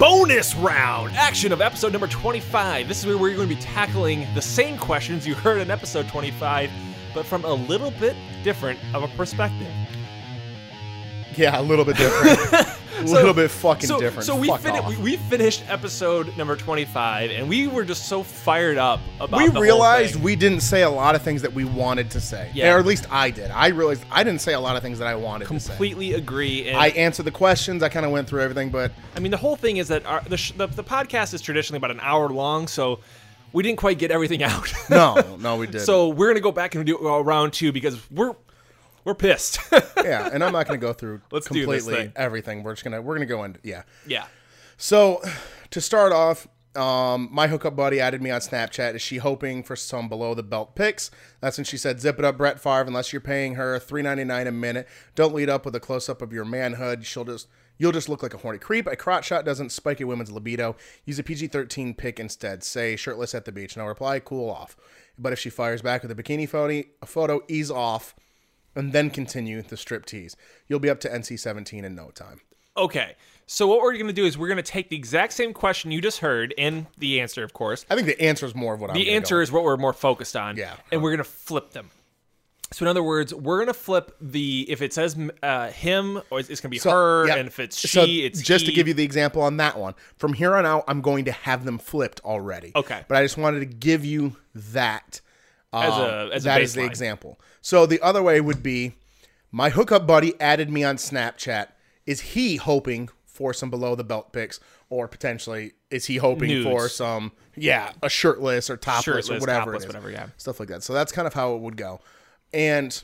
bonus round action of episode number 25. This is where we're going to be tackling the same questions you heard in episode 25, but from a little bit different of a perspective. Yeah, a little bit different. a little bit fucking so, different. So we, Fuck fin- we we finished episode number 25, and we were just so fired up about we realized we didn't say a lot of things that we wanted to say. Yeah. Or at least I did. I realized I didn't say a lot of things that I wanted to say. completely agree. And I answered the questions. I kind of went through everything, but I mean, the whole thing is that our, the, sh- the the podcast is traditionally about an hour long, so we didn't quite get everything out. no, no, we did. so we're gonna go back and do uh, round two because we're we're pissed. yeah, and I'm not going to go through Let's completely everything. We're just gonna we're gonna go into yeah. yeah. So to start off, um, my hookup buddy added me on Snapchat. Is she hoping for some below the belt pics? That's when she said, "Zip it up, Brett Favre. Unless you're paying her three ninety nine a minute, don't lead up with a close up of your manhood. She'll just." You'll just look like a horny creep. A crotch shot doesn't spike a woman's libido. Use a PG 13 pic instead. Say shirtless at the beach. No reply, cool off. But if she fires back with a bikini photo, a photo ease off, and then continue the strip tease. You'll be up to NC 17 in no time. Okay. So what we're gonna do is we're gonna take the exact same question you just heard and the answer, of course. I think the answer is more of what I'm The answer is what we're more focused on. Yeah. And we're gonna flip them. So in other words, we're gonna flip the if it says uh, him or it's, it's gonna be her, yeah. and if it's she, So, it's just to give you the example on that one. From here on out, I'm going to have them flipped already. Okay. but I just wanted to give you that As um, a- as a that is the example. So the other way would be, my hookup buddy added me on Snapchat. Is he hoping for some below the belt pics, or potentially is he hoping Nudes. for some yeah a shirtless or topless or whatever topless, whatever, yeah. stuff like that. So that's kind of how it would go, and.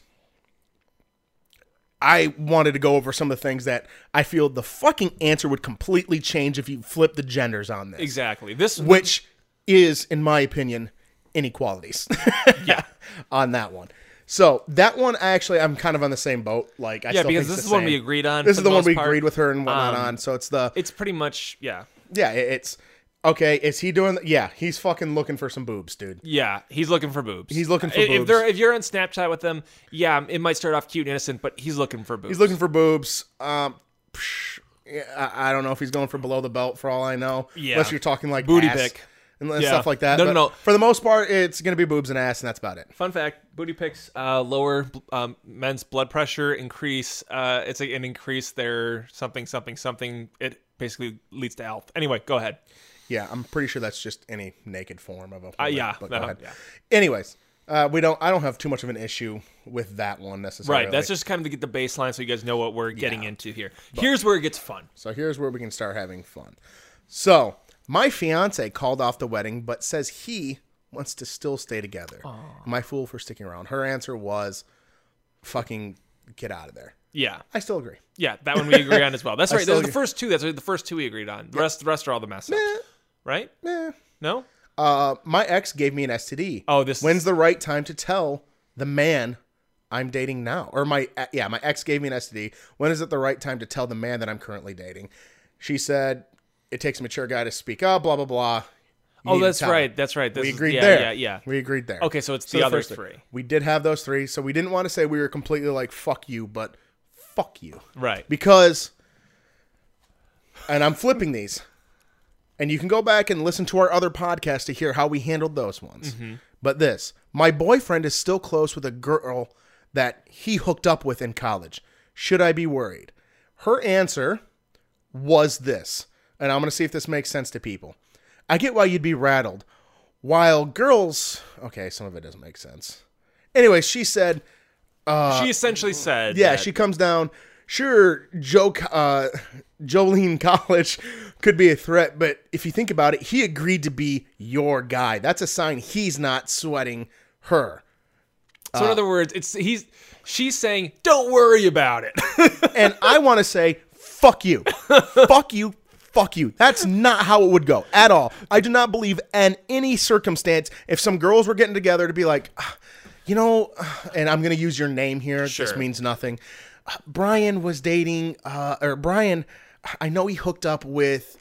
I wanted to go over some of the things that I feel the fucking answer would completely change if you flip the genders on this. exactly this. Which is, in my opinion, inequalities. yeah. on that one. So that one, actually, I'm kind of on the same boat. Like, I Yeah, still because think this is the one we agreed on. This is the one we part. agreed with her and whatnot Um, on. So it's the It's pretty much yeah. yeah. It's okay. Is he doing? Yeah, he's fucking looking for some boobs, dude. Yeah, he's looking for boobs. He's looking for if, If, boobs. they're, if you're on Snapchat with them, yeah, it might start off cute and innocent, but he's looking for boobs. He's looking for boobs. Um, psh, I, I don't know if he's going for below the belt for all I know. Yeah. Unless you're talking like Booty ass pic. And Yeah. stuff like that. No, no, But no. For the most part, it's gonna be boobs and ass, and that's about it. Fun fact: booty pics uh, lower um, men's blood pressure, increase. Uh, it's like an increase their something something something. It basically leads to health. Anyway, go ahead. Yeah, I'm pretty sure that's just any naked form of a. Uh, yeah, but go ahead. yeah. Anyways, uh, we don't. I don't have too much of an issue with that one necessarily. Right. That's just kind of to get the baseline, so you guys know what we're getting Yeah. into here. Here's where it gets fun. So here's where we can start having fun. So my fiance called off the wedding, but says he wants to still stay together. Am I fool for sticking around? Her answer was, "Fucking get out of there." Yeah. I still agree. Yeah, that one we agree on as well. That's right. Those are the first two. That's the first two we agreed on. The rest, the rest are all the mess ups, right? Eh. No. Uh, my ex gave me an STD. Oh, this- When's the right time to tell the man I'm dating now? Or my uh, yeah, my ex gave me an STD. When is it the right time to tell the man that I'm currently dating? She said it takes a mature guy to speak up. Blah blah blah. You Oh, that's right. That's right. This we is- agreed yeah, there. Yeah, yeah. We agreed there. Okay, so it's the other first thing. three. We did have those three, so we didn't want to say we were completely like fuck you, but fuck you Right. because and I'm flipping these. And you can go back and listen to our other podcast to hear how we handled those ones. Mm-hmm. But this, my boyfriend is still close with a girl that he hooked up with in college. Should I be worried? Her answer was this. And I'm going to see if this makes sense to people. I get why you'd be rattled. While girls, okay, some of it doesn't make sense. Anyway, she said, she essentially said, Uh, yeah, that- she comes down. Sure, Joe, uh, Jolene College could be a threat, but if you think about it, he agreed to be your guy. That's a sign he's not sweating her. So in other words, it's he's she's saying, "Don't worry about it." And I want to say, fuck you. fuck you. Fuck you. That's not how it would go at all. I do not believe in any circumstance if some girls were getting together to be like, "Ah, you know, and I'm going to use your name here. This Sure. means nothing. Brian was dating, uh, or Brian, I know he hooked up with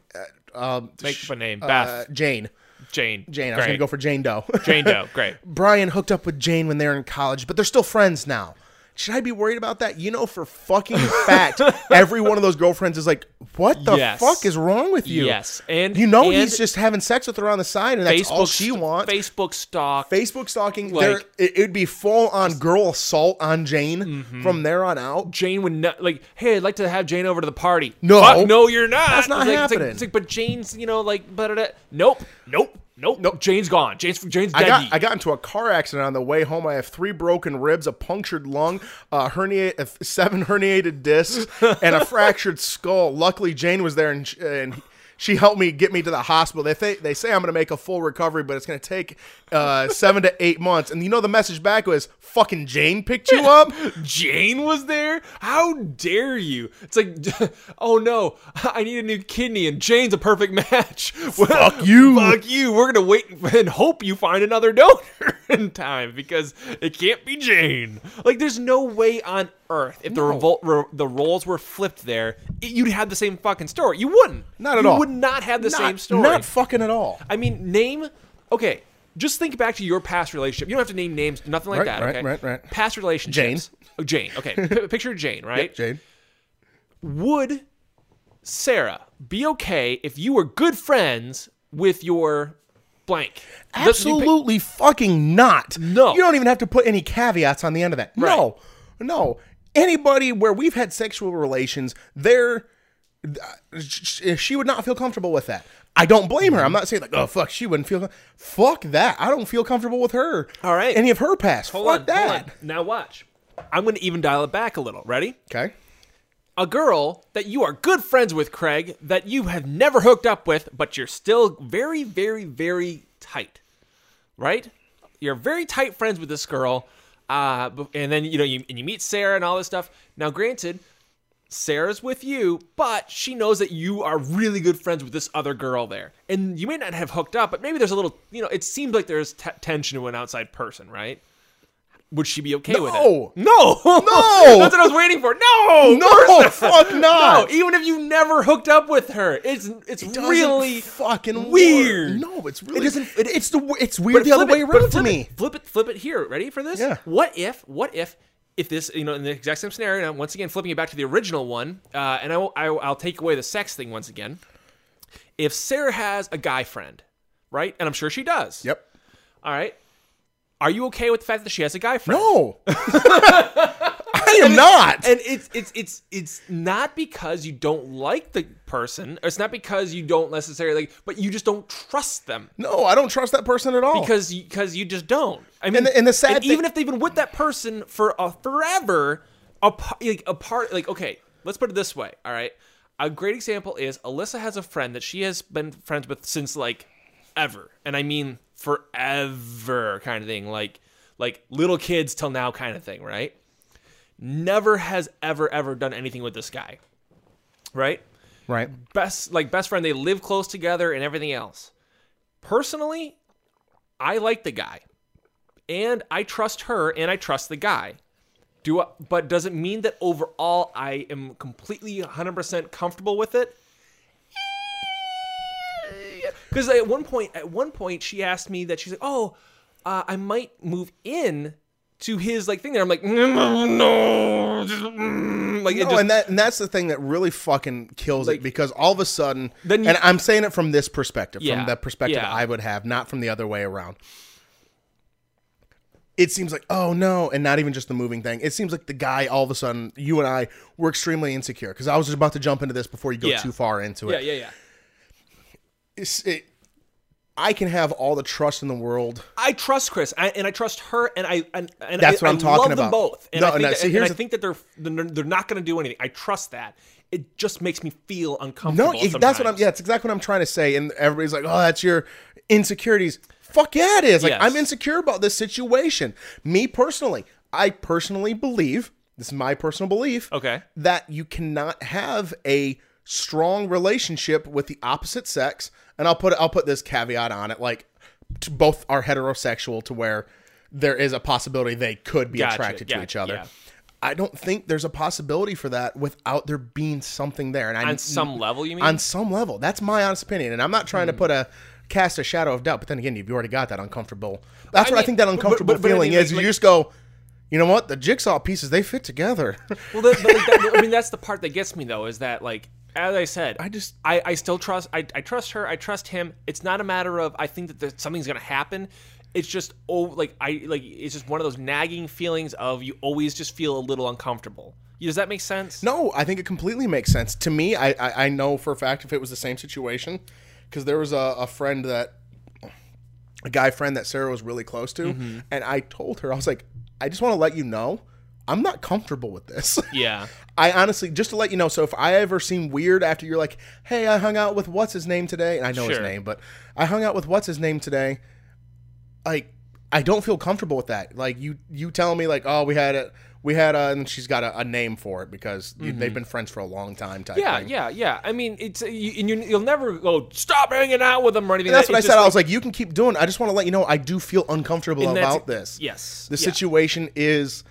uh, um, Make sh- up a name. uh, Beth. Jane. Jane. Jane. I was Great. going to go for Jane Doe. Jane Doe. Great. Brian hooked up with Jane when they were in college, but they're still friends now. Should I be worried about that? You know, for fucking fact, every one of those girlfriends is like, "What the Yes. fuck is wrong with you?" Yes, and you know and he's just having sex with her on the side, and that's Facebook all she wants. Facebook stalk. Facebook stalking, Like- there it, it'd be full on girl assault on Jane Mm-hmm. from there on out. Jane would not like, hey, I'd like to have Jane over to the party. No. Fuck, no, you're not. That's not It's like- it's like- happening. It's like, but Jane's, you know, like, but nope, nope, nope, nope. Jane's gone. Jane's Jane's I dead. got I got into a car accident on the way home. I have three broken ribs, a punctured lung, a herniate, seven herniated discs, and a fractured skull. Luckily, Jane was there and. and she helped me get me to the hospital. They th- they say I'm going to make a full recovery, but it's going to take uh, seven to eight months. And you know the message back was, "Fucking Jane picked you up." Jane was there? How dare you? It's like, oh no, I need a new kidney, and Jane's a perfect match. Fuck you. Fuck you. We're gonna wait and hope you find another donor in time because it can't be Jane. Like, there's no way on earth if the revol- re- the roles were flipped there, it- you'd have the same fucking story. You wouldn't. Not at you all. You would not have the not, same story. Not fucking at all. I mean, name. Okay, just think back to your past relationship. You don't have to name names, nothing like Right, that. right, okay? right, right. Past relationships. Jane. Oh, Jane. Okay. P- picture Jane, right? Jane. Would Sarah be okay if you were good friends with your blank? You pick- Absolutely fucking not. No. You don't even have to put any caveats on the end of that. No. No. Anybody where we've had sexual relations, they're she would not feel comfortable with that. I don't blame her. I'm not saying like, oh fuck, she wouldn't feel. Fuck that. I don't feel comfortable with her. All right. Any of her past. Hold fuck on, that. hold on. Now watch. I'm going to even dial it back a little. Ready? Okay. a girl that you are good friends with, Craig, that you have never hooked up with, but you're still very, very, very tight, right? You're very tight friends with this girl, uh, and then you know you and you meet Sarah and all this stuff. Now, granted, Sarah's with you, but she knows that you are really good friends with this other girl there, and you may not have hooked up, but maybe there's a little, you know, it seems like there's t- tension to an outside person, right? Would she be okay with No. it? No, No. no. That's what I was waiting for. No, No, fuck no, even if you never hooked up with her, it's it's Doesn't really fucking weird. No, it's really. It doesn't- It, it's the. It's weird the other flip way around to me. It, flip it, flip it here. Ready for this? Yeah. What if? What if? If this, you know, in the exact same scenario, and I'm once again flipping it back to the original one, uh, and I will, I, I'll take away the sex thing once again. If Sarah has a guy friend, right, and I'm sure she does. Yep. All right. Are you okay with the fact that she has a guy friend? No. I am not. and it's it's it's it's not because you don't like the person it's not because you don't necessarily like but you just don't trust them No, I don't trust that person at all. because you, because you just don't i mean And the- and the sad thing- even if they've been with that person for a forever a, like a part like okay let's put it this way all right a great example is alyssa has a friend that she has been friends with since like ever and i mean forever kind of thing like like little kids till now kind of thing right? Never has ever ever done anything with this guy right? Right. best like best friend they live close together and everything else. Personally i like the guy and i trust her and i trust the guy. Do I, but does it mean that overall i am completely 100% comfortable with it because at one point at one point she asked me that she's like oh uh, i might move in to his like thing there i'm like no, no just, mm," like No, just and that and that's the thing that really fucking kills Like- it because all of a sudden, Then you- and I'm saying it from this perspective, Yeah, from the perspective yeah. I would have, not from the other way around. It seems like, oh no, and not even just the moving thing. It seems like the guy, all of a sudden, you and I were extremely insecure because I was just about to jump into this before you go Yeah. too far into it. yeah yeah It's, it. I can have all the trust in the world. I trust Chris, I, and I trust her, and I and, and That's I, what I'm I talking love them about. both. And No, I think, no, that, see, and I think that they're they're not going to do anything. I trust that. It just makes me feel uncomfortable. No, that's what I'm. Yeah, it's exactly what I'm trying to say. And everybody's like, "Oh, that's your insecurities." Fuck yeah, it is. Like Yes. I'm insecure about this situation. Me personally, I personally believe this is my personal belief. Okay. that you cannot have a strong relationship with the opposite sex. And I'll put I'll put this caveat on it, like both are heterosexual to where there is a possibility they could be Gotcha, attracted to each other. yeah. I don't think there's a possibility for that without there being something there. And I, on some level. You mean? on some level. That's my honest opinion, and I'm not trying to Hmm. put a cast a shadow of doubt. But then again, you've already got that uncomfortable. That's I what I think that uncomfortable but- but I feeling mean, is. like- you just go, you know what? The jigsaw pieces they fit together. Well, the, but like that, I mean, that's the part that gets me though, is that like, as I said, I just- I, I still trust, I, I trust her, I trust him. It's not a matter of I think that there's, something's gonna happen. It's just oh, like I like it's just one of those nagging feelings of you always just feel a little uncomfortable. Does that make sense? No, I think it completely makes sense to me. I I, I know for a fact if it was the same situation, because there was a, a friend that a guy friend that Sarah was really close to, Mm-hmm. and I told her I was like, I just want to let you know, I'm not comfortable with this. Yeah. I honestly, just to let you know, so if I ever seem weird after you're like, hey, I hung out with what's his name today, and I know his name, but I hung out with what's his name today, like, I don't feel comfortable with that. Like, you you tell me, like, oh, we had a, we had a, and she's got a, a name for it because you- they've been friends for a long time type Mm-hmm. Yeah, thing. yeah, yeah. I mean, it's you, and you, you'll never go stop hanging out with them or anything. And that's It what I just, said. I was like, you can keep doing. it. I just want to let you know I do feel uncomfortable about this. Yes, the yeah. situation is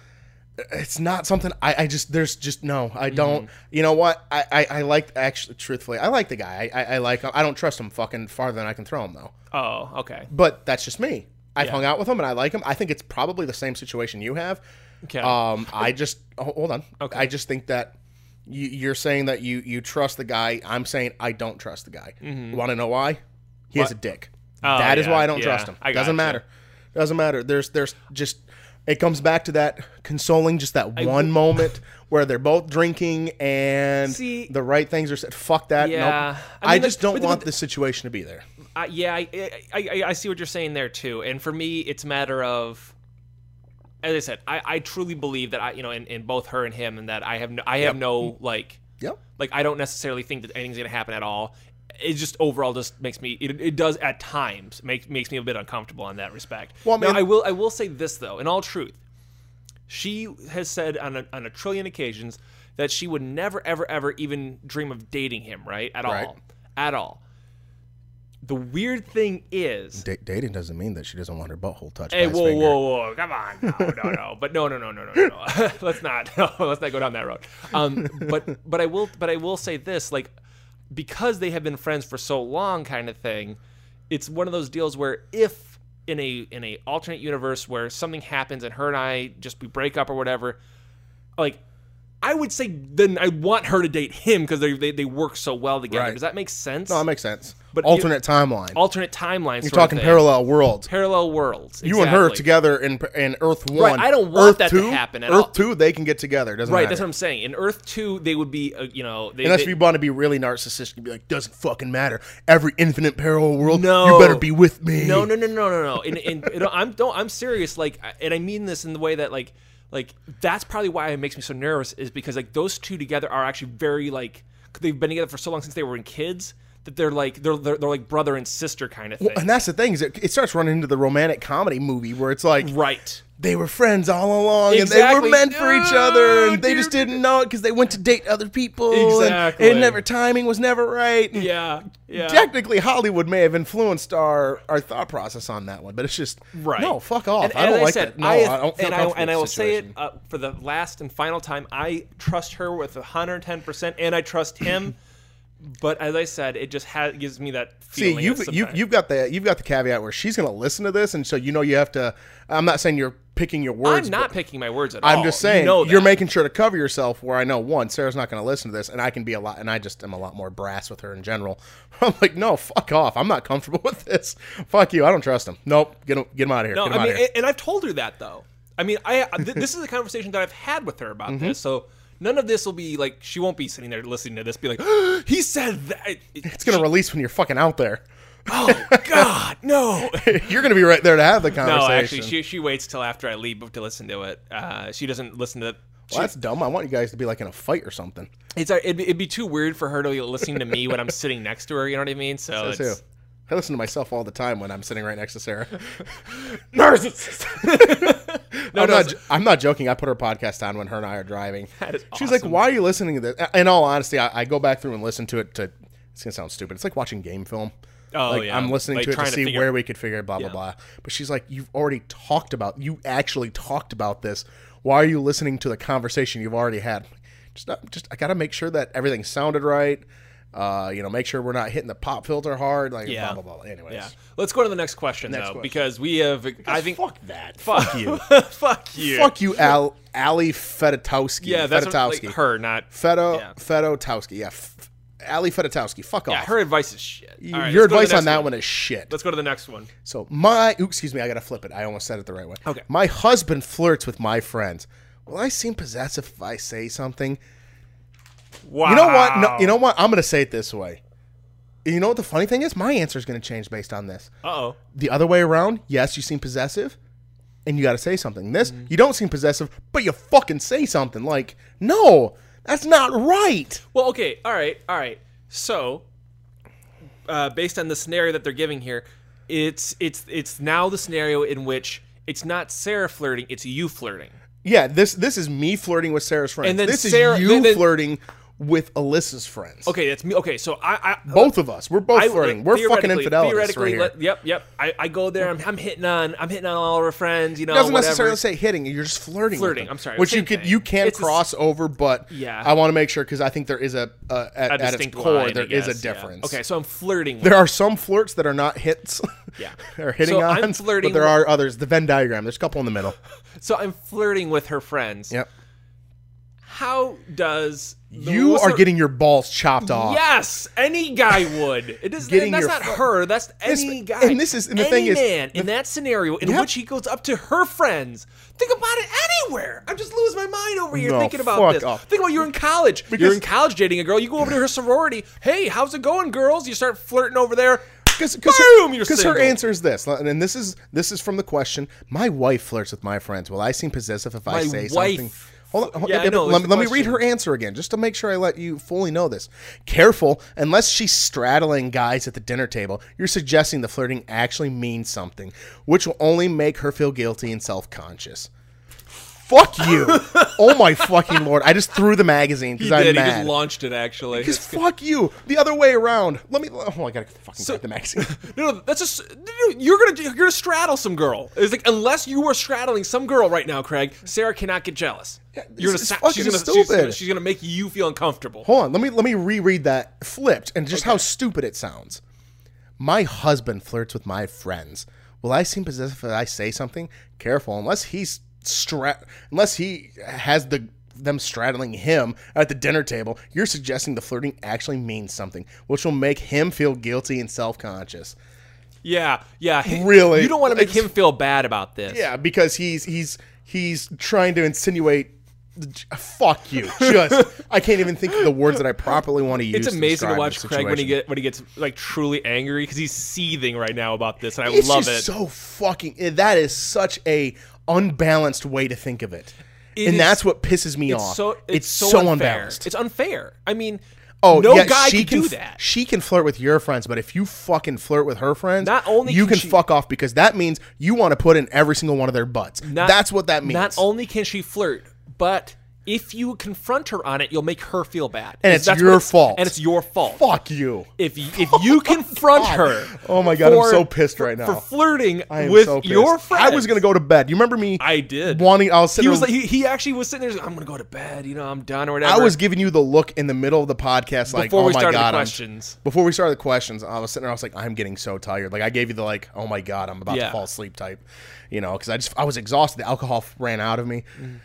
it's not something I, I just there's just no I Mm-hmm. don't you know what? I, I I like actually truthfully I like the guy. I, I I like him. I don't trust him fucking farther than I can throw him though. Oh, okay. but that's just me. I've Yeah. hung out with him and I like him. I think it's probably the same situation you have. Okay. um I just oh, hold on. Okay. I just think that you, you're saying that you you trust the guy. I'm saying I don't trust the guy. Want to know why? He has a dick. Mm-hmm. Oh, that is yeah, why I don't yeah, trust him. I doesn't gotcha. matter. Doesn't matter. There's there's just it comes back to that consoling just that one moment where they're both drinking and See- the right things are said. Fuck that. Yeah. Nope. I I, just don't want but- this situation to be there. I, yeah, I, I, I, I see what you're saying there too. And for me, it's a matter of, as I said, I, I truly believe that I, you know, in, in both her and him, and that I have, no, I have no like, Yep. like I don't necessarily think that anything's gonna happen at all. It just overall just makes me, it, it does at times make makes me a bit uncomfortable in that respect. Well, now man- I will, I will say this though, in all truth, she has said on a, on a trillion occasions that she would never, ever, ever even dream of dating him, right? At Right. all, at all. The weird thing is, Da- dating doesn't mean that she doesn't want her butthole touched. Hey, by whoa, whoa, whoa! Come on, no, no, no. But no, no, no, no, no, no. no. let's not. No, let's not go down that road. Um, but but I will. But I will say this: like, because they have been friends for so long, kind of thing. It's one of those deals where if in a in a alternate universe where something happens and her and I just we break up or whatever, like. I would say then I want her to date him because they, they they work so well together. Right. Does that make sense? No, that makes sense. But alternate timeline. Alternate timelines. You're talking parallel worlds. parallel worlds. You and her together in in Earth One. Right. I don't want Earth that to happen at. Earth all. Two, they can get together. Doesn't Right, matter. that's what I'm saying. In Earth Two, they would be, uh, you know, they, Unless they- you want to be really narcissistic and be like, doesn't fucking matter. Every infinite parallel world, No. you better be with me. no, no, no, no, no, no. And, and, and I'm don't, I'm serious. Like, and I mean this in the way that like, like that's probably why it makes me so nervous is because like those two together are actually very like they've been together for so long since they were in kids that they're like they're they're, they're like brother and sister kind of thing. And that's the thing is it, it starts running into the romantic comedy movie where it's like right. They were friends all along and they were meant for each other and they just didn't know it because they went to date other people Exactly. and it never timing was never right. And Yeah. Yeah. Technically, Hollywood may have influenced our, our thought process on that one, but it's just Right. No, fuck off. And, I don't like that. No, I, I, don't feel and I, and I will say it uh, for the last and final time. I trust her with 110, percent and I trust him. But as I said, it just ha- gives me that See, you've you, sometimes- you've got the you've got the caveat where she's going to listen to this, and so you know you have to. I'm not saying you're picking your words. I'm not picking my words at all. I'm just saying you know you're making sure to cover yourself. Where I know one, Sarah's not going to listen to this, and I can be a lot, and I just am a lot more brass with her in general. I'm like, no, fuck off. I'm not comfortable with this. Fuck you. I don't trust him. Nope. Get him. Get him out of here. No, get him I out mean, of here. and- and I've told her that though. I mean, I th- this is a conversation that I've had with her about Mm-hmm. this. So none of this will be like she won't be sitting there listening to this, be like, he said that. it's going to release when you're fucking out there. oh God, no. you're going to be right there to have the conversation. No, actually, she she waits till after I leave to listen to it. Uh, she doesn't listen to. well, that's dumb. I want you guys to be like in a fight or something. It's uh, it'd, be- it'd be too weird for her to be listening to me when I'm sitting next to her. You know what I mean? So who? it's, I listen to myself all the time when I'm sitting right next to Sarah. narcissist. no, I'm, no, not, I'm not joking. I put her podcast on when her and I are driving. That is She's like, "Why are you listening to this?" In all honesty, I, I go back through and listen to it. To it's gonna sound stupid. It's like watching game film. Oh, like, yeah. I'm listening Like to it to to see figure- where we could figure blah blah Yeah. blah. But she's like, "You've already talked about. You actually talked about this. Why are you listening to the conversation you've already had?" Just, not, just I gotta make sure that everything sounded right. Uh, you know, make sure we're not hitting the pop filter hard. Like Yeah. blah blah blah. Anyways, Yeah. Let's go to the next question Next though, question. because we have. I think. fuck that. Fuck you. fuck you. Fuck you, Al Ali Fedotowsky. Yeah, that's what, Fedotowsky. like, her, not. Fedo yeah. Fedotowsky. Yeah, F- Ali Fedotowsky. Fuck Yeah, off. her advice is shit. Right, Your let's go to the advice on that one. is shit. Let's go to the next one. So my, excuse me, I gotta flip it. I almost said it the right way. Okay. My husband flirts with my friends. Will I seem possessive if I say something? Wow. You know what? No, you know what? I'm gonna say it this way. You know what the funny thing is? My answer is gonna change based on this. Uh oh. The other way around, yes, you seem possessive, and you got to say something. This, Mm-hmm. you don't seem possessive, but you fucking say something. Like, no, that's not right. Well, okay. All right. All right. So, uh, based on the scenario that they're giving here, it's it's it's now the scenario in which it's not Sarah flirting, it's you flirting. Yeah, this this is me flirting with Sarah's friends. And then this Sarah- is you then- then- flirting with Alyssa's friends. Okay, that's me. Okay, so I, I Both of us, we're both I, flirting. We're fucking theoretically- Theoretically, right here. let- yep, yep. I, I go there. I'm, I'm hitting on. I'm hitting on all of her friends. You know, it doesn't whatever. necessarily say hitting. You're just flirting. with Flirting. I'm sorry, Which you could you can It's a cross over, but Yeah. I want to make sure because I think there is a, uh, at, a at its core line, there is a guess, yeah. difference. Okay, so I'm flirting. With There are some flirts that are not hits. Yeah. or hitting So on. I'm flirting but there with- are others. The Venn diagram. There's a couple in the middle. So I'm flirting with her friends. Yep. How does You are getting your balls chopped off. Yes, any guy would. It is. Getting that's your not her. That's This- any guy. and this is- and the any thing is- man the- in that scenario in which he goes up to her friends. Think about it anywhere. I'm just losing my mind over here No, thinking about this. Think about you're in college. Because- you're in college dating a girl. You go over to her sorority. Hey, how's it going, girls? You start flirting over there. Because Boom, you're her answer is this, and this is this is from the question. My wife flirts with my friends. Will I seem possessive if I My say wife- something? Hold on, hold- Yeah, I yeah, know, let, let me read her answer again, just to make sure I let you fully know this. Careful, unless she's straddling guys at the dinner table, you're suggesting the flirting actually means something, which will only make her feel guilty and self conscious. Fuck you! oh my fucking lord! I just threw the magazine because I'm did. He just launched it. Actually, Because fuck you! The other way around. Let me. Oh, I gotta fucking So- the magazine. No, no, that's just you're gonna you're gonna straddle some girl. It's like unless you are straddling some girl right now, Craig, Sarah cannot get jealous. you're this is sa- she's gonna, She's stupid. gonna, she's gonna make you feel uncomfortable. Hold on, let me let me reread that flipped and just how stupid it sounds. My husband flirts with my friends. Will I seem possessive if I say something? Careful, unless he's stra- unless he has the them straddling him at the dinner table, you're suggesting the flirting actually means something, which will make him feel guilty and self-conscious. Yeah, yeah. Really? you don't want to make him feel bad about this. Yeah, because he's he's he's trying to insinuate. Fuck you! Just I can't even think of the words that I properly want to use. It's amazing to describe watch Craig when he get when he gets like truly angry because he's seething right now about this, and I It's love it. so fucking. eh, That is such a unbalanced way to think of it, It and is- that's what pisses me it's off. so it's, so, so unfair. unbalanced. It's unfair. I mean, oh, no yeah, guy she can do that. She can flirt with your friends, but if you fucking flirt with her friends, Not only you can can she- fuck off because that means you want to put in every single one of their butts. Not- that's what that means. Not only can she flirt, but if you confront her on it, you'll make her feel bad, And it's your what fault. And it's your fault. fuck you. If you, if you confront her, Oh my God, I'm so pissed right now. for flirting with so your friends. I was gonna go to bed. You remember me? I did. wanting. I was sitting He was there- like, he, he actually was sitting there. I'm gonna go to bed. You know, I'm done or whatever. I was giving you the look in the middle of the podcast, like, Before oh we my started the god, I'm- questions. before we started the questions, I was sitting there. I was like, I'm getting so tired. Like, I gave you the like, oh my god, I'm about Yeah. to fall asleep type. You know, because I just I was exhausted. The alcohol ran out of me. Mm.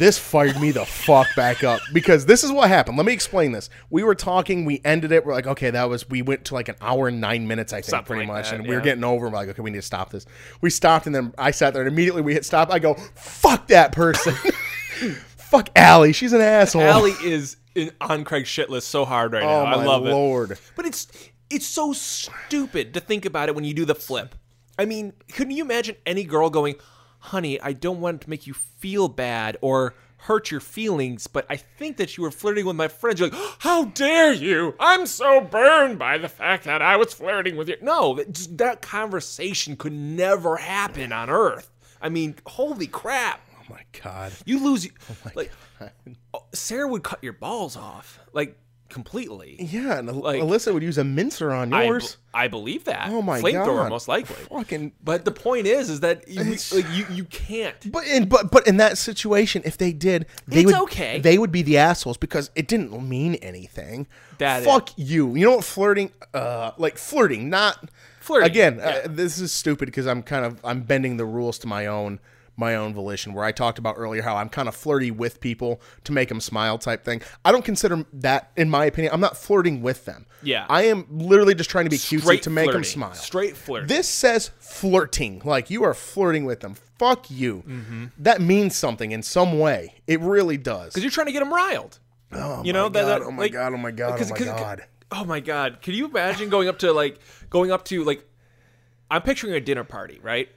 This fired me the fuck back up because this is what happened. Let me explain this. We were talking, we ended it. We're like, okay, that was. We went to like an hour and nine minutes, I think, Something pretty like much, that, and we were getting over. We're like, okay, we need to stop this. We stopped, and then I sat there, and immediately we hit stop. I go, fuck that person. fuck Allie. She's an asshole. Allie is in, on Craig's shit list so hard right oh, now. Oh I my love it. lord. But it's it's so stupid to think about it when you do the flip. I mean, couldn't you imagine any girl going, "Honey, I don't want to make you feel bad or hurt your feelings, but I think that you were flirting with my friends." You're like, "How dare you? I'm so burned by the fact that I was flirting with you." No, that, just, that conversation could never happen on Earth. I mean, holy crap! Oh my god. You lose. Oh like oh, Sarah would cut your balls off. Like completely. Yeah, and Like- Alyssa would use a mincer on yours. I believe that. Oh my Flamethrower, God. most likely. Fucking But the point is, is that you, like you, you can't. But in but but in that situation, if they did, they It's would okay. They would be the assholes because it didn't mean anything. That Fuck you. You know what flirting? Uh, like flirting, not Flirting, Again, yeah. uh, this is stupid because I'm kind of I'm bending the rules to my own my own volition. Where I talked about earlier how I'm kind of flirty with people to make them smile type thing. I don't consider that, in my opinion, I'm not flirting with them. Yeah. I am literally just trying to be cutesy Straight to make them smile. Straight flirting. This says flirting. Like you are flirting with them. Fuck you. Mm-hmm. That means something in some way. It really does. Because you're trying to get them riled. Oh you know my that, God, that- oh my like- god, oh my god, oh my 'cause- god. Oh my god! Can you imagine going up to like going up to like? I'm picturing a dinner party, right?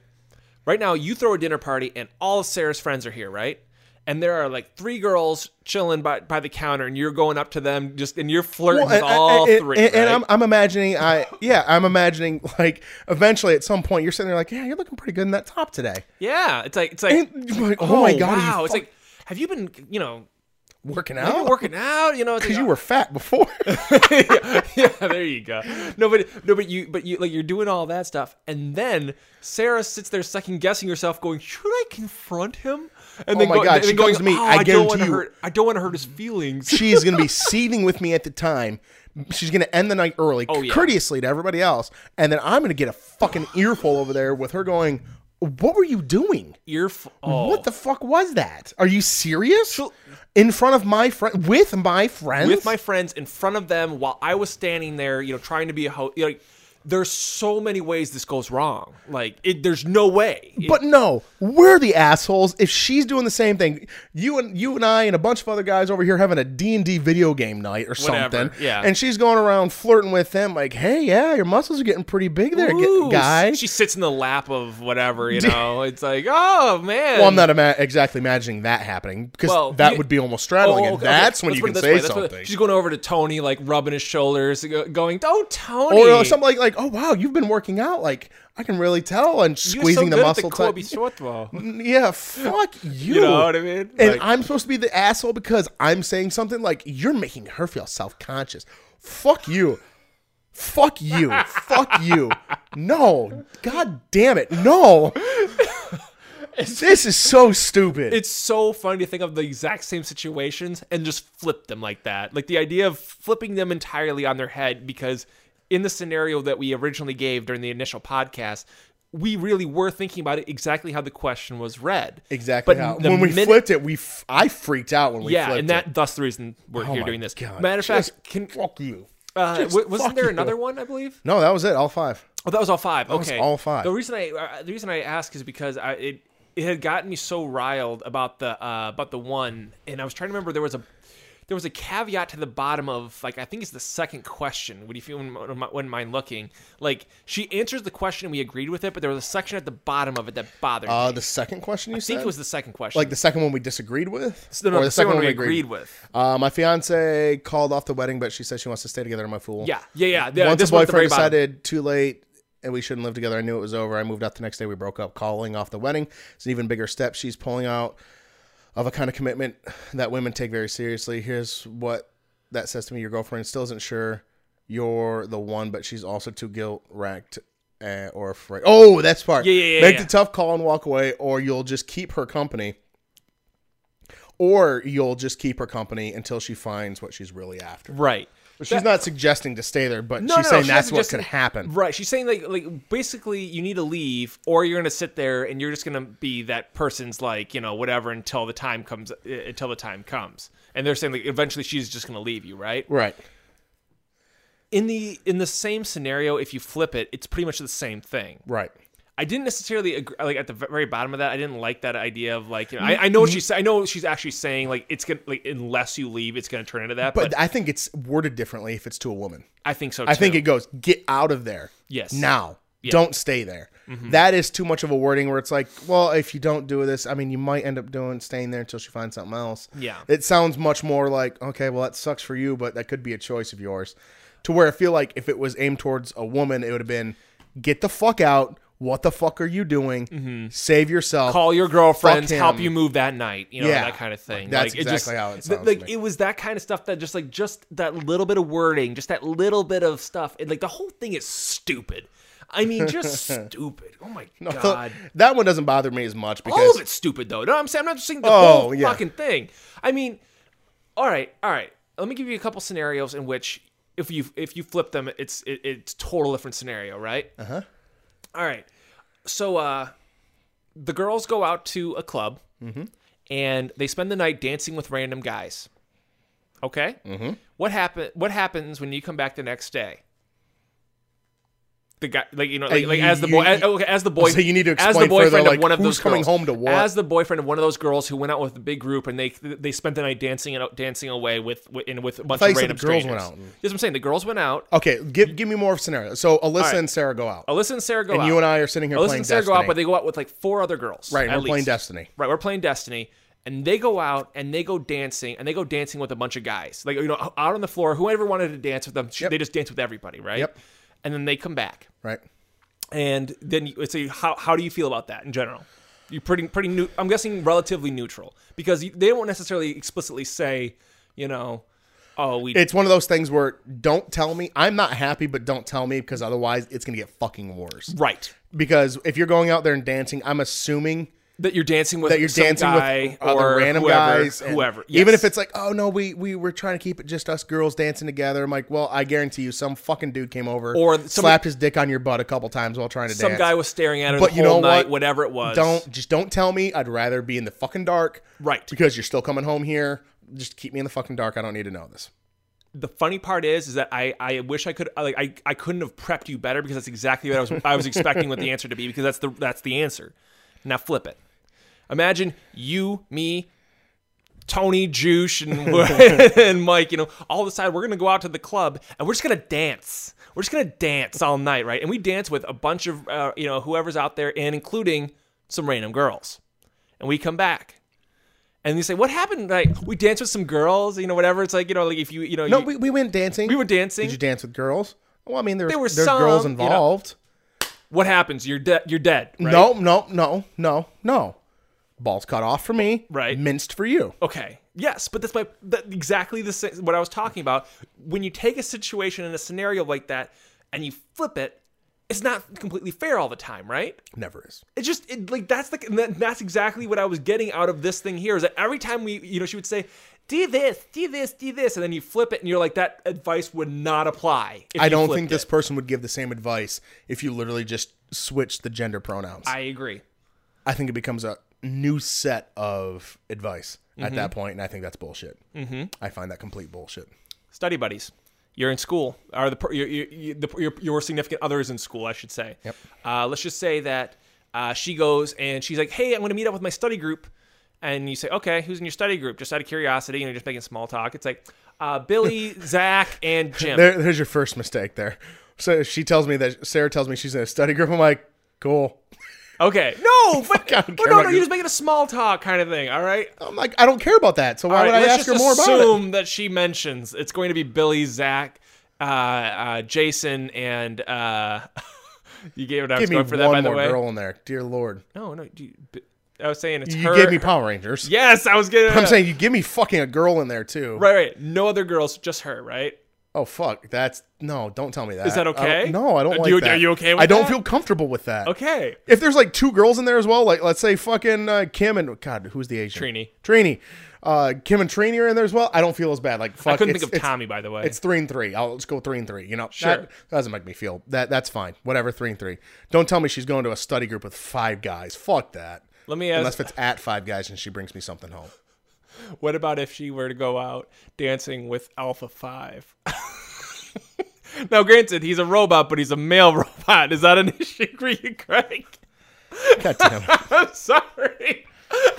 Right now, you throw a dinner party, and all of Sarah's friends are here, right? And there are like three girls chilling by, by the counter, and you're going up to them just, and you're flirting Well, with and- all and, three. and, and? I'm, I'm imagining, I yeah, I'm imagining like eventually at some point you're sitting there like, yeah, you're looking pretty good in that top today. yeah, it's like it's like, like, oh, my oh, god, wow! It's like, have you been, you know, working out been working out? You know, because like, you uh, were fat before. yeah, yeah, there you go. No, but no, but you, but you, like you're doing all that stuff, and then Sarah sits there second guessing herself, going, "Should I confront him?" And Oh my God, and she going, comes to me, "Oh, I I don't want guarantee to you- hurt. I don't want to hurt his feelings. She's gonna be seething with me at the time. She's gonna end the night early, Oh, yeah. courteously to everybody else, and then I'm gonna get a fucking earful over there with her going, "What were you doing? Oh. What the fuck was that? Are you serious? In front of my friend, with my friends, with my friends in front of them while I was standing there, you know, trying to be a host. You know, there's so many ways this goes wrong. Like, it, there's no way. It- But no, we're the assholes. If she's doing the same thing, you and you and I and a bunch of other guys over here having a D and D video game night or Whatever, something, yeah. and she's going around flirting with them, like, "Hey, yeah, your muscles are getting pretty big there, Ooh, guy." She sits in the lap of whatever, you know. It's like, oh man. well, I'm not ima- exactly imagining that happening because Well, that you- would be almost straddling, Oh, and that's okay. when Let's you can say way. Let's put it- something. She's going over to Tony, like rubbing his shoulders, go- going, "Oh, Tony!" Or something like, like, oh wow, you've been working out. Like I can really tell, and squeezing so the muscle. At the tight. Yeah, fuck you. You know what I mean? And Like- I'm supposed to be the asshole because I'm saying something like you're making her feel self conscious. Fuck you. Fuck you. Fuck you. No. God damn it. No. this is so stupid. It's so funny to think of the exact same situations and just flip them like that. Like the idea of flipping them entirely on their head because in the scenario that we originally gave during the initial podcast, we really were thinking about it exactly how the question was read. exactly But how. When we minute- flipped it, we f- I freaked out when we yeah, flipped and that it. thus the reason we're Oh here doing this. God. Matter of fact, can fuck you. uh, w- wasn't there you. another one? I believe. No, that was it. All five. Oh, that was all five. was okay, all five. The reason I uh, the reason I ask is because I it it had gotten me so riled about the uh, about the one, and I was trying to remember there was a there was a caveat to the bottom of like I think it's the second question. Would you feel wouldn't mind looking? Like she answers the question, and we agreed with it, but there was a section at the bottom of it that bothered Uh, me. the second question you said? I think it was the second question. like the second one we disagreed with? no, no, Or the second one we agreed with. Uh, my fiance called off the wedding, but she said she wants to stay together. I'm a fool. Yeah, yeah, yeah. yeah Once this the one at the very boyfriend bottom. decided too late and we shouldn't live together, I knew it was over. I moved out the next day. We broke up. Calling off the wedding It's an even bigger step. She's pulling out of a kind of commitment that women take very seriously. Here's what that says to me: Your girlfriend still isn't sure you're the one, but she's also too guilt racked. Uh, or afraid. Oh, that's part. Yeah, yeah, yeah, Make yeah. the tough call and walk away, or you'll just keep her company, or you'll just keep her company until she finds what she's really after. right. But she's not suggesting to stay there, but No, she's no, saying she's that's what could happen. Right. She's saying like like basically you need to leave or you're gonna sit there and you're just gonna be that person's like you know whatever until the time comes uh, until the time comes. And they're saying like eventually she's just gonna leave you, right? Right. In the in the same scenario, if you flip it, it's pretty much the same thing. Right. I didn't necessarily agree, like at the very bottom of that. I didn't like that idea of like you know I, I know what she's I know she's actually saying like it's gonna like unless you leave, it's gonna turn into that. But, But I think it's worded differently if it's to a woman. I think so. Too. I think it goes, get out of there. Yes. Now. Don't stay there. Mm-hmm. That is too much of a wording where it's like, well, if you don't do this, I mean, you might end up doing staying there until she finds something else. Yeah. It sounds much more like, okay, well, that sucks for you, but that could be a choice of yours. To where I feel like if it was aimed towards a woman, it would have been, get the fuck out. What the fuck are you doing? Save yourself. Mm-hmm. Call your girlfriends, Fuck help you move that night. You know Yeah. that kind of thing. That's like, it just- exactly how it th- sounds to Like it was that kind of stuff that just like just that little bit of wording, just that little bit of stuff. And like the whole thing is stupid. I mean, just stupid. Oh my god. that one doesn't bother me as much because All of it's stupid though. No, I'm saying I'm not just saying the Oh, whole yeah. fucking thing. I mean, all right, all right. Let me give you a couple scenarios in which if you if you flip them, it's it, it's total different scenario, right? Uh huh. All right. So uh, the girls go out to a club and they spend the night dancing with random guys. Okay. Mm-hmm. What happen? What happens when you come back the next day? The guy, like you know, like, like you- as the boy, you- as, okay, as the boy, So you need to as the boyfriend further, of one of those coming girls, home to what? as the boyfriend of one of those girls who went out with a big group and they they spent the night dancing and dancing away with with, in, with a bunch of random the girls strangers. went out. Yes, I'm saying the girls went out. Okay, give give me more of a scenario. So Alyssa right. and Sarah go out, Alyssa and Sarah go and out. And you and I are sitting here Alyssa playing and Sarah Destiny. go out, but they go out with like four other girls. right, we're playing. Destiny. Right, we're playing Destiny, and they go out and they go dancing, and they go dancing with a bunch of guys, like you know, out on the floor. Whoever wanted to dance with them, they just dance with everybody, right? Yep. And then they come back, Right. and then you say, how how do you feel about that in general? You pretty pretty new. I'm guessing relatively neutral because you, they won't necessarily explicitly say, you know, oh we It's one of those things where don't tell me. I'm not happy, but don't tell me because otherwise it's gonna get fucking worse. right Because if you're going out there and dancing, I'm assuming that you're dancing with that you're dancing guy with other or random whoever, guys, whoever. Even if it's like, oh no, we we were trying to keep it just us girls dancing together. I'm like, well, I guarantee you, some fucking dude came over Or slapped his dick on your butt a couple times while trying to dance. some dance. guy was staring at her But the you whole know night, what? whatever it was. don't just don't tell me. I'd rather be in the fucking dark, Right. Because you're still coming home here. Just keep me in the fucking dark. I don't need to know this. the funny part is is that I, I wish I could like I, I couldn't have prepped you better because that's exactly what I was I was expecting what the answer to be because that's the that's the answer. Now flip it. Imagine you, me, Tony, Juice, and and Mike. You know, all decide we're gonna go out to the club and we're just gonna dance. We're just gonna dance all night, right? And we dance with a bunch of uh, you know whoever's out there, and including some random girls. And we come back. And you say, "What happened? Like we danced with some girls, you know, whatever." It's like you know, like if you, you know, No, you, we, we went dancing. we were dancing. Did you dance with girls? Well, I mean, there's, There were some, girls you know. involved. what happens? You're dead. You're dead. Right? No, no, no, no, no. Balls cut off for me. Right. Minced for you. Okay. Yes, but that's my that, exactly the same, what I was talking about. When you take a situation in a scenario like that and you flip it, it's not completely fair all the time, right? Never is. It's just it, like that's the that- that's exactly what I was getting out of this thing here. Is that every time we, you know, she would say, "Do this, do this, do this," and then you flip it, and you're like, that advice would not apply. I don't think this it. person would give the same advice if you literally just switched the gender pronouns. I, agree. I think it becomes a new set of advice at Mm-hmm. that point, and I think that's bullshit. Mm-hmm. I find that complete bullshit. study buddies. You're in school, or the per- your your, your, the, your, your significant other is in school, I should say. Yep. Uh, let's just say that uh, she goes and she's like, "Hey, I'm going to meet up with my study group," and you say, "Okay, who's in your study group?" Just out of curiosity, you know, just making small talk. It's like uh, Billy, Zach, and Jim. There, there's your first mistake there. So she tells me that Sarah tells me she's in a study group. I'm like, cool. Okay, no, but, don't but no, no, you're just making a small talk kind of thing. All right. I'm like, I don't care about that. So why right, would I ask her more about it? assume that she mentions it's going to be Billy, Zach, uh, uh, Jason, and uh, you gave it. I was going for that, by one the more way. girl in there, dear Lord. No, no. You, I was saying it's her. You her. gave me Power Rangers. Yes, I was getting. I'm saying you give me fucking a girl in there too. right, right. No other girls, just her. Right. Oh fuck, that's no. Don't tell me that. Is that I okay? no, I don't Uh, like you- that. are you okay with I don't that? feel comfortable with that. Okay. If there's like two girls in there as well, like let's say fucking uh, Kim and God, who's the Asian? Trini. Trini. Uh, Kim and Trini are in there as well. I don't feel as bad. Like fuck, I couldn't think of Tommy, by the way. It's three and three. I'll just go three and three. You know, Sure. that doesn't make me feel that. That's fine. Whatever, three and three. Don't tell me she's going to a study group with five guys. Fuck that. Let me ask. Unless it's at five guys and she brings me something home. What about if she were to go out dancing with Alpha Five? now, granted, he's a robot, but he's a male robot. Is that an issue for you, Craig? God damn. it. I'm sorry.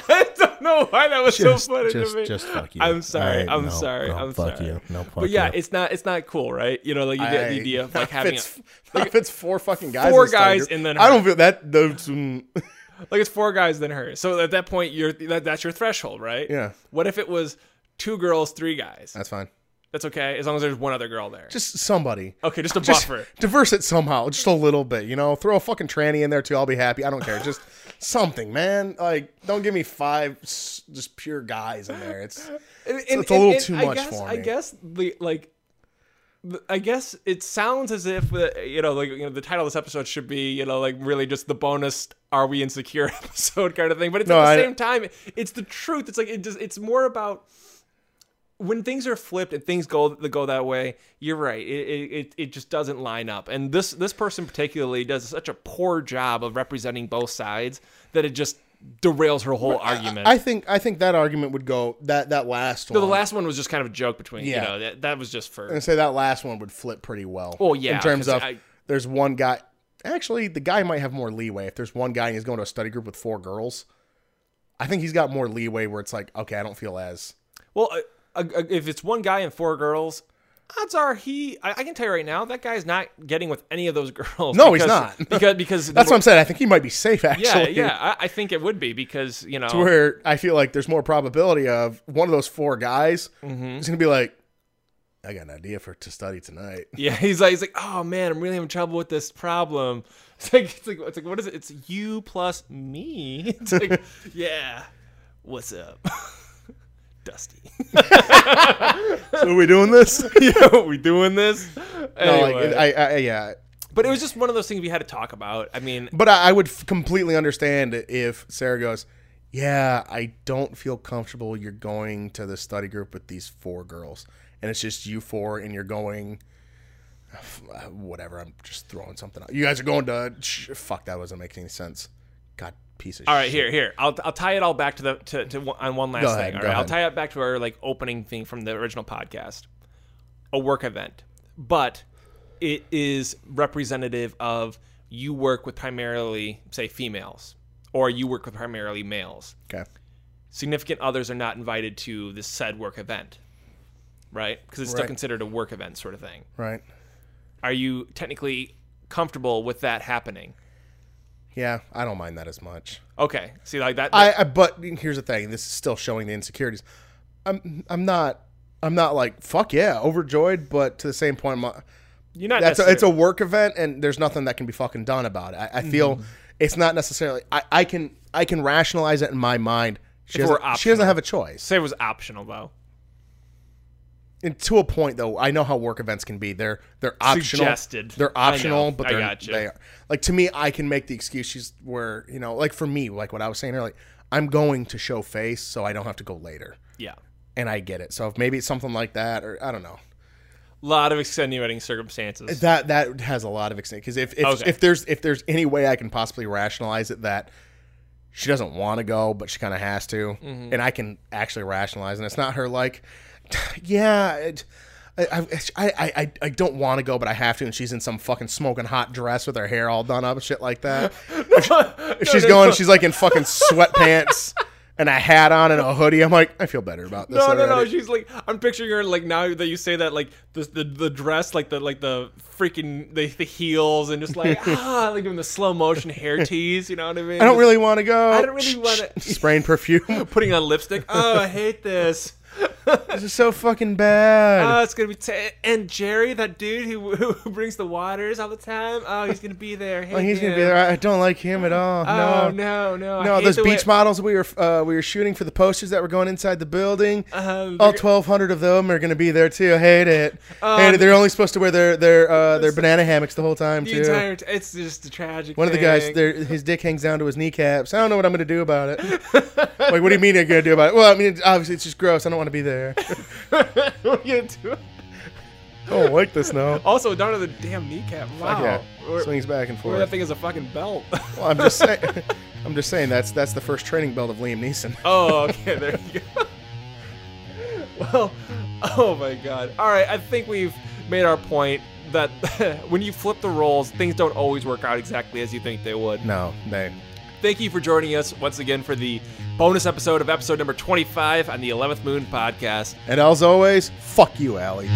I don't know why that was Just- so funny just- to me. just fuck you. I'm sorry. All right, I'm no, sorry. no, I'm fuck sorry. you. No, fuck but yeah, you. it's not. It's not cool, right? You know, like you get the idea of like having it's, a, if it's four fucking guys, Four in a guys group, and then I don't feel that. Those, mm, like it's four guys than her. So at that point, you're that, that's your threshold, right? Yeah. What if it was two girls, three guys? that's fine. That's okay as long as there's one other girl there. Just somebody. okay, just a Just buffer. diverse it somehow, just a little bit. You know, throw a fucking tranny in there too. I'll be happy. I don't care. Just something, man. Like, don't give me five s- just pure guys in there. It's And- it's a little too I much guess, for I guess the like. I guess it sounds as if uh, you know, like you know, the title of this episode should be, you know, like really just the bonus "Are we insecure?" episode kind of thing. But it's No, at the I- same time, it's the truth. It's like it just, it's more about when things are flipped and things go go that way. You're right. It, it it just doesn't line up. And this this person particularly does such a poor job of representing both sides that it just derails her whole argument. I think I think that argument would go that that last one. the last one was just kind of a joke between, Yeah. you know, that, that was just for. and say that last one would flip pretty well. Oh, yeah, in terms of I- there's one guy. Actually, the guy might have more leeway if there's one guy and he's going to a study group with four girls. I think he's got more leeway where it's like, okay, I don't feel as Well, uh, if it's one guy and four girls, odds are he. I, I can tell you right now, that guy's not getting with any of those girls. No, he's not. Because because That's what I'm saying. I think he might be safe Yeah, actually. yeah, I, I think it would be because you know. To where I feel like there's more probability of one of those four guys Mm-hmm. is gonna be like, I got an idea for to study tonight. Yeah, he's like, he's like, oh man, I'm really having trouble with this problem. It's like, it's like, it's like, what is it? It's you plus me. It's like, yeah, what's up, Dusty? So are we doing this? yeah, we doing this? no, Anyway. like I, I, yeah. but it was just one of those things we had to talk about. I mean, But I, I would f- completely understand if Sarah goes, Yeah, I don't feel comfortable you're going to the study group with these four girls. And it's just you four, and you're going, whatever. I'm just throwing something out. You guys are going to, sh- fuck, that wasn't making any sense. God, piece of All right, shit. here, here. I'll, I'll tie it all back to the to, to one- on one last Go thing. ahead, all go right, I'll tie it back to our like opening thing from the original podcast. A work event, but it is representative of you work with primarily say females, or you work with primarily males. Okay. Significant others are not invited to this said work event, right? Because it's still considered a work event sort of thing. Right. Are you technically comfortable with that happening? Yeah, I don't mind that as much. Okay, see like that. I, I but here's the thing. This is still showing the insecurities. I'm I'm not I'm not like fuck yeah overjoyed, but to the same point, I'm, you're not. that's a, it's a work event, and there's nothing that can be fucking done about it. I, I feel Mm-hmm. it's not necessarily. I, I can I can rationalize it in my mind. She If it were doesn't, she doesn't have a choice. say it was optional though. And to a point, though, I know how work events can be. They're they're optional. Suggested. They're optional, but they're gotcha. they are like to me. I can make the excuses where you know, like for me, like what I was saying earlier, like I'm going to show face, so I don't have to go later. Yeah. and I get it. So if maybe it's something like that, or I don't know. A lot of extenuating circumstances. That that has a lot of extent because if if, Okay. if there's if there's any way I can possibly rationalize it that she doesn't want to go but she kind of has to, Mm-hmm. and I can actually rationalize, and it's not her like, yeah. It, I, I, I, I, I don't want to go, but I have to, and she's in some fucking smoking hot dress with her hair all done up and shit like that. If she's no, going, no. she's like in fucking sweatpants and a hat on and a hoodie. I'm like, I feel better about this. No, no, no. She's like, I'm picturing her like now that you say that, like the the, the dress, like the like the freaking the, the heels, and just like ah, like doing the slow motion hair tease. You know what I mean? I don't really want to go. I don't really wanna- spraying perfume. putting on lipstick. Oh, I hate this. This is so fucking bad. Oh, it's gonna be. T- and Jerry, that dude who, who brings the waters all the time. Oh, he's gonna be there. Hey, Like, he's gonna be there. I don't like him at all. Oh no. no, no, No, those the way- beach models we were uh, we were shooting for the posters that were going inside the building. Uh, all twelve hundred of them are gonna be there too. I hate it. Oh, hate it. They're only supposed to wear their their uh, their banana hammocks the whole time the too. entire. T- it's just a tragic. One of the guys, thing. his dick hangs down to his kneecaps. I don't know what I'm going to do about it. like, what do you mean you're to do about it? Well, I mean, obviously, it's just gross. I don't want to be there. what are you gonna do? I don't like this now. Also, down to the damn kneecap. Wow. Fuck yeah. Swings back and or forth. that thing is a fucking belt. Well, I'm just saying. I'm just saying that's that's the first training belt of Liam Neeson. oh, okay. There you go. well, oh my god. All right, I think we've made our point that when you flip the roles, things don't always work out exactly as you think they would. No, they. Thank you for joining us once again for the bonus episode of episode number 25 on the 11th Moon podcast. And as always, fuck you, Allie.